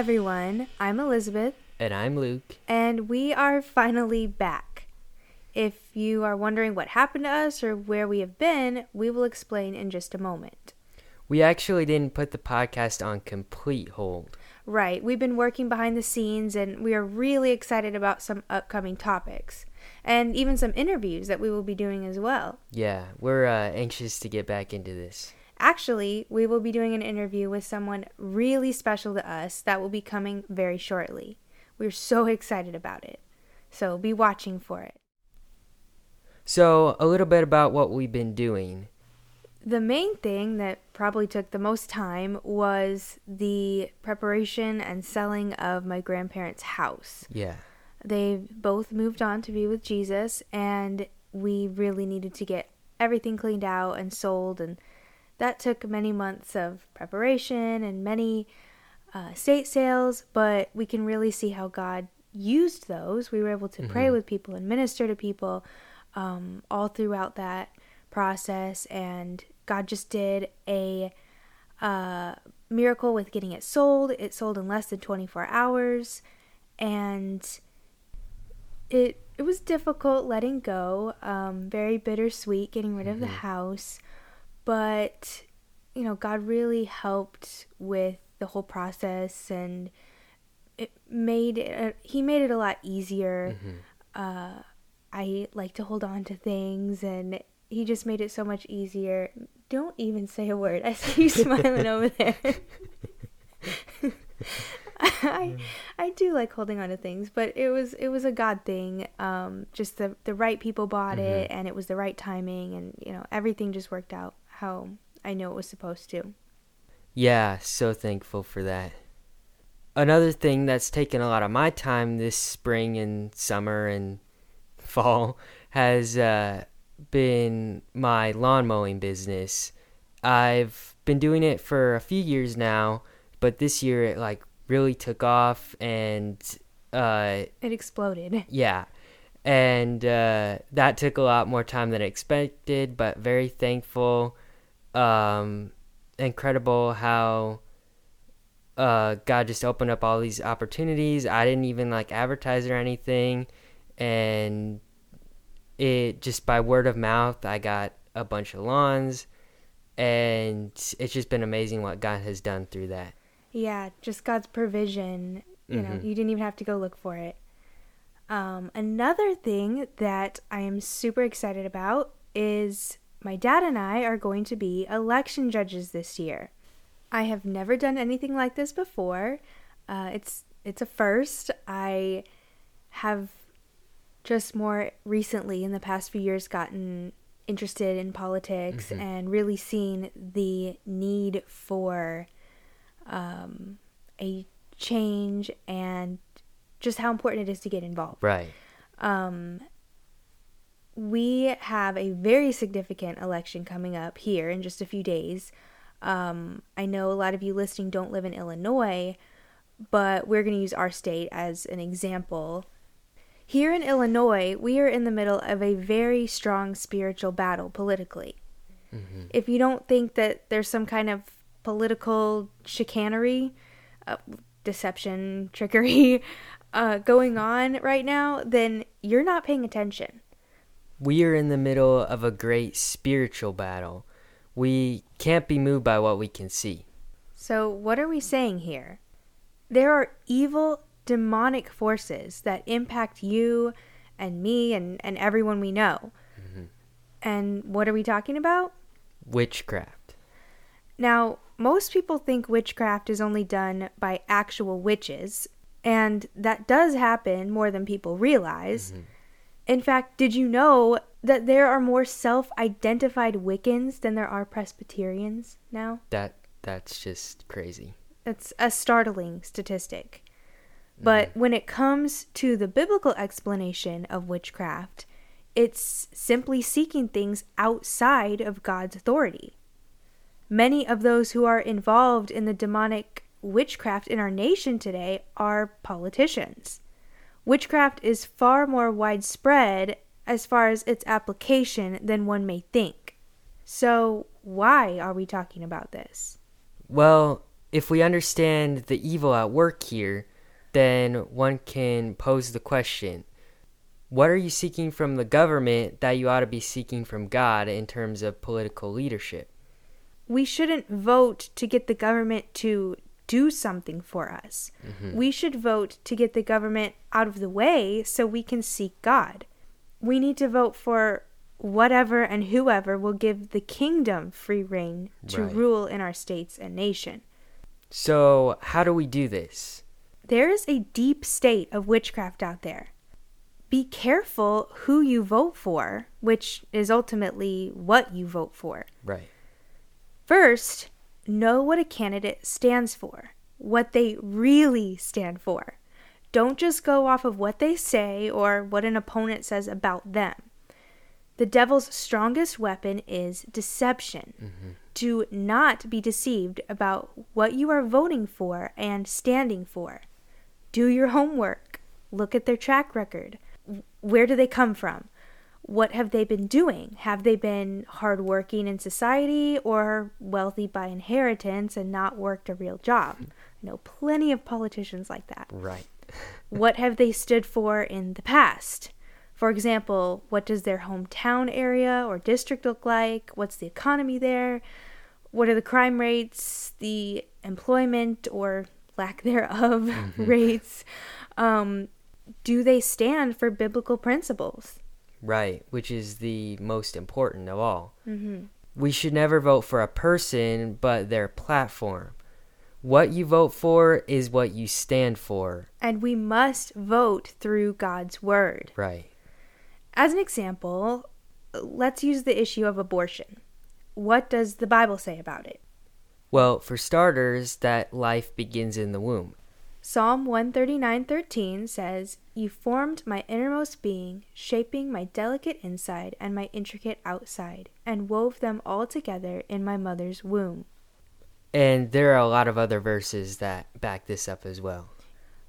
everyone. I'm Elizabeth, And I'm Luke. and we are finally back. If you are wondering what happened to us or where we have been, we will explain in just a moment. We actually didn't put the podcast on complete hold. Right, we've been working behind the scenes and we are really excited about some upcoming topics and even some interviews that we will be doing as well. Yeah, we're uh, anxious to get back into this. Actually, we will be doing an interview with someone really special to us that will be coming very shortly. We're so excited about it. So be watching for it. So, a little bit about what we've been doing. The main thing that probably took the most time was the preparation and selling of my grandparents' house. Yeah. They've both moved on to be with Jesus, and we really needed to get everything cleaned out and sold. And that took many months of preparation and many uh, estate sales, but we can really see how God used those. We were able to pray with people and minister to people um, all throughout that process, and God just did a uh, miracle with getting it sold. It sold in less than 24 hours, and it it was difficult letting go. Um, very bittersweet getting rid of the house, but you know God really helped with the whole process, and it made it, He made it a lot easier. Uh, I like to hold on to things, and He just made it so much easier. Don't even say a word. I see you smiling over there. I do like holding on to things, but it was it was a God thing. Um, just the the right people bought it, and it was the right timing, and you know everything just worked out how I know it was supposed to. Yeah, so thankful for that. Another thing that's taken a lot of my time this spring and summer and fall has uh, been my lawn mowing business. I've been doing it for a few years now, but this year it like really took off and uh, It exploded. yeah. And uh, that took a lot more time than expected, but very thankful. Um, incredible how uh, God just opened up all these opportunities. I didn't even like advertise or anything. And it just by word of mouth, I got a bunch of lawns. And it's just been amazing what God has done through that. Yeah, just God's provision. You know, Mhm. you didn't even have to go look for it. Um, another thing that I am super excited about is my dad and I are going to be election judges this year. I have never done anything like this before. Uh, it's it's a first. I have just more recently in the past few years gotten interested in politics and really seen the need for um, a change and just how important it is to get involved. Right. Um, we have a very significant election coming up here in just a few days. Um, I know a lot of you listening don't live in Illinois, but we're going to use our state as an example. Here in Illinois, we are in the middle of a very strong spiritual battle politically. If you don't think that there's some kind of political chicanery, uh, deception, trickery uh, going on right now, then you're not paying attention. We are in the middle of a great spiritual battle. We can't be moved by what we can see. So, what are we saying here? There are evil, demonic forces that impact you and me and, and everyone we know. And what are we talking about? Witchcraft. Now, most people think witchcraft is only done by actual witches, and that does happen more than people realize. Mm-hmm. In fact, did you know that there are more self identified Wiccans than there are Presbyterians now? That that's just crazy. That's a startling statistic. Mm-hmm. But when it comes to the biblical explanation of witchcraft, it's simply seeking things outside of God's authority. Many of those who are involved in the demonic witchcraft in our nation today are politicians. Witchcraft is far more widespread as far as its application than one may think. So, why are we talking about this? Well, if we understand the evil at work here, then one can pose the question what are you seeking from the government that you ought to be seeking from God in terms of political leadership? We shouldn't vote to get the government to do something for us. Mm-hmm. We should vote to get the government out of the way so we can seek God. We need to vote for whatever and whoever will give the kingdom free reign to Right. rule in our states and nation. So, how do we do this? There is a deep state of witchcraft out there. Be careful who you vote for, which is ultimately what you vote for. Right. First, know what a candidate stands for, what they really stand for. Don't just go off of what they say or what an opponent says about them. The devil's strongest weapon is deception. Mm-hmm. Do not be deceived about what you are voting for and standing for. Do your homework. Look at their track record. Where do they come from? What have they been doing? Have they been hardworking in society or wealthy by inheritance and not worked a real job? I know plenty of politicians like that Right. what have they stood for in the past? For example, what does their hometown area or district look like? What's the economy there? What are the crime rates, the employment or lack thereof rates? Um, do they stand for biblical principles? Right, which is the most important of all. Mm-hmm. We should never vote for a person, but their platform. What you vote for is what you stand for. And we must vote through God's word. Right. As an example, let's use the issue of abortion. What does the Bible say about it? Well, for starters, that life begins in the womb. Psalm 139:13 says, "You formed my innermost being, shaping my delicate inside and my intricate outside, and wove them all together in my mother's womb." And there are a lot of other verses that back this up as well.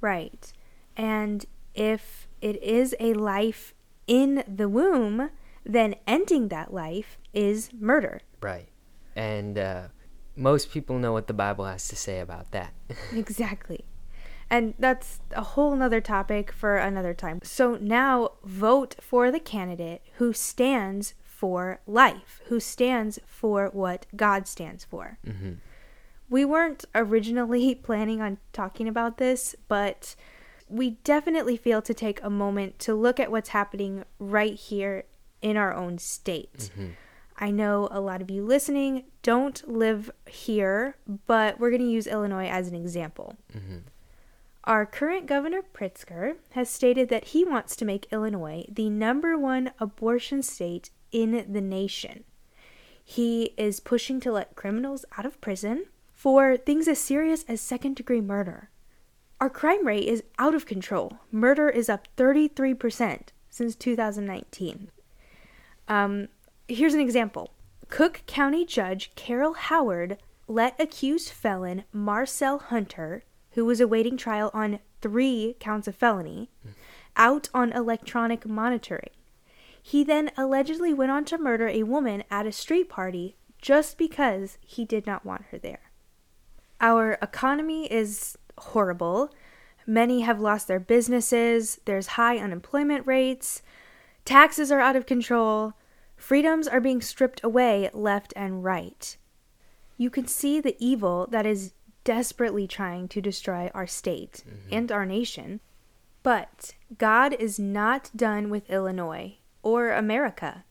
Right. And if it is a life in the womb, then ending that life is murder. Right. And uh, most people know what the Bible has to say about that. Exactly. And that's a whole nother topic for another time. So now vote for the candidate who stands for life, who stands for what God stands for. hmm We weren't originally planning on talking about this, but we definitely feel to take a moment to look at what's happening right here in our own state. hmm I know a lot of you listening don't live here, but we're going to use Illinois as an example. hmm Our current governor, Pritzker, has stated that he wants to make Illinois the number one abortion state in the nation. He is pushing to let criminals out of prison for things as serious as second degree murder. Our crime rate is out of control. Murder is up 33% since 2019. Um, here's an example Cook County Judge Carol Howard let accused felon Marcel Hunter, who was awaiting trial on three counts of felony, out on electronic monitoring. He then allegedly went on to murder a woman at a street party just because he did not want her there. Our economy is horrible. Many have lost their businesses. There's high unemployment rates. Taxes are out of control. Freedoms are being stripped away left and right. You can see the evil that is desperately trying to destroy our state mm-hmm. and our nation. But God is not done with Illinois or America.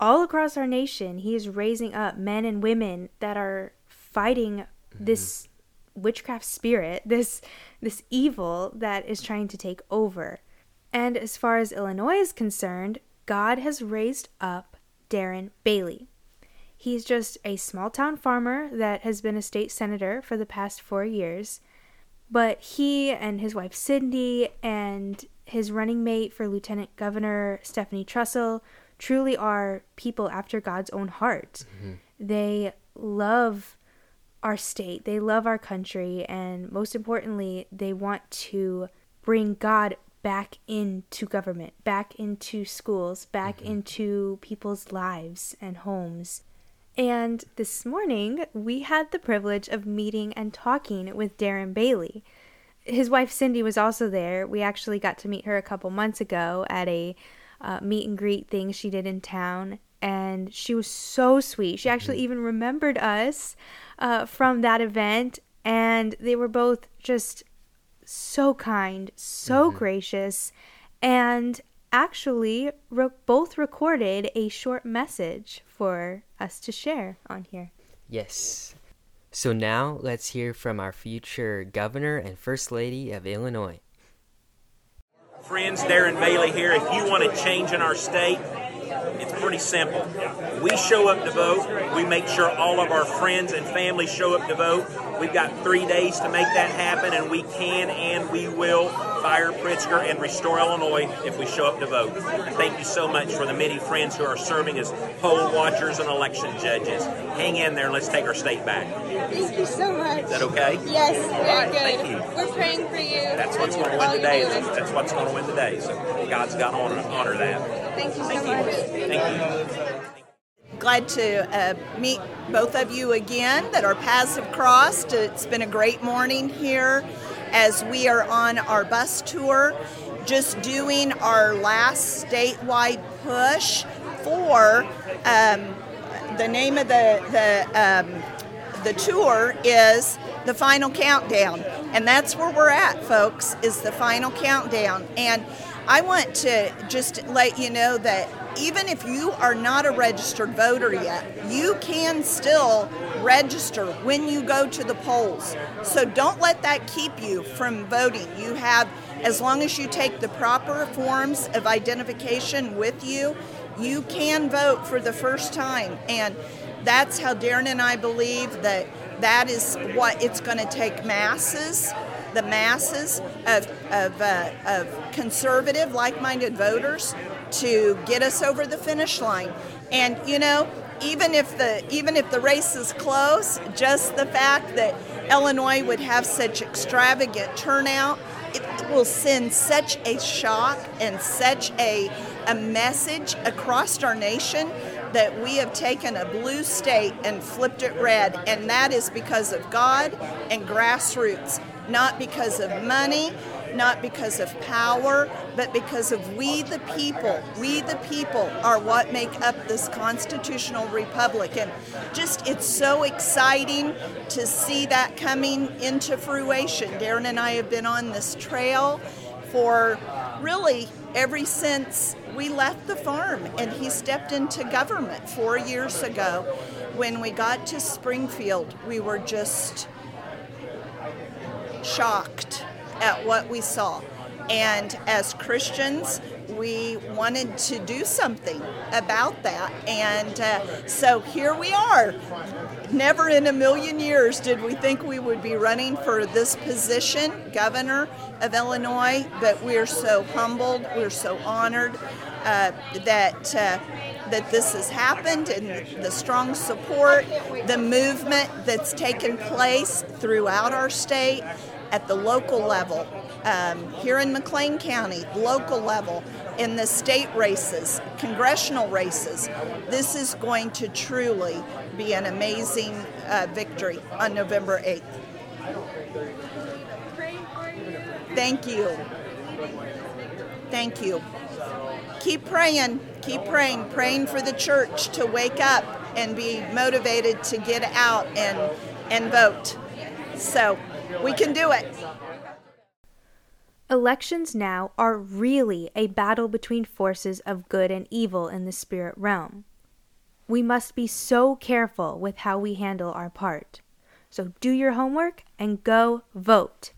All across our nation, He is raising up men and women that are fighting mm-hmm. this witchcraft spirit, this this evil that is trying to take over. And as far as Illinois is concerned, God has raised up Darren Bailey. He's just a small town farmer that has been a state senator for the past four years. But he and his wife Cindy and his running mate for Lieutenant Governor Stephanie Trussell truly are people after God's own heart. Mm-hmm. They love our state, they love our country, and most importantly, they want to bring God back into government, back into schools, back mm-hmm. into people's lives and homes. And this morning, we had the privilege of meeting and talking with Darren Bailey. His wife Cindy was also there. We actually got to meet her a couple months ago at a uh, meet and greet thing she did in town. And she was so sweet. She actually mm-hmm. even remembered us uh, from that event. And they were both just so kind, so mm-hmm. gracious, and actually re- both recorded a short message for us to share on here. Yes. So now let's hear from our future governor and first lady of Illinois. Friends, Darren Bailey here. If you want to change in our state, it's pretty simple. We show up to vote. We make sure all of our friends and family show up to vote. We've got three days to make that happen, and we can and we will fire Pritzker and restore Illinois if we show up to vote. And Thank you so much for the many friends who are serving as poll watchers and election judges. Hang in there and let's take our state back. Thank you so much. Is that okay? Yes, very good. Thank you. We're praying for you. That's what's going to win today. That's what's going to win today. So God's got to honor, honor that. Thank you so Thank much. You. Thank you glad to uh, meet both of you again that our paths have crossed. It's been a great morning here as we are on our bus tour, just doing our last statewide push for um, the name of the the um, the tour is the final countdown, and that's where we're at, folks. Is the final countdown, and I want to just let you know that even if you are not a registered voter yet, you can still register when you go to the polls. So don't let that keep you from voting. You have, as long as you take the proper forms of identification with you, you can vote for the first time. And that's how Darren and I believe that that is what it's going to take masses the masses of, of, uh, of conservative, like minded voters to get us over the finish line. And you know, even if the even if the race is close, just the fact that Illinois would have such extravagant turnout, it will send such a shock and such a a message across our nation that we have taken a blue state and flipped it red, and that is because of God and grassroots, not because of money, not because of power, but because of we the people. We the people are what make up this constitutional republic. And just, it's so exciting to see that coming into fruition. Darren and I have been on this trail for really ever since we left the farm and he stepped into government four years ago. When we got to Springfield, we were just shocked at what we saw. And as Christians, we wanted to do something about that. And uh, so here we are. Never in a million years did we think we would be running for this position, governor of Illinois, but we're so humbled, we're so honored uh, that. Uh, that this has happened and the strong support, the movement that's taken place throughout our state at the local level, um, here in McLean County, local level, in the state races, congressional races. This is going to truly be an amazing uh, victory on November 8th. Thank you. Thank you. Keep praying, keep praying, praying for the church to wake up and be motivated to get out and, and vote. So, we can do it. Elections now are really a battle between forces of good and evil in the spirit realm. We must be so careful with how we handle our part. So do your homework and go vote.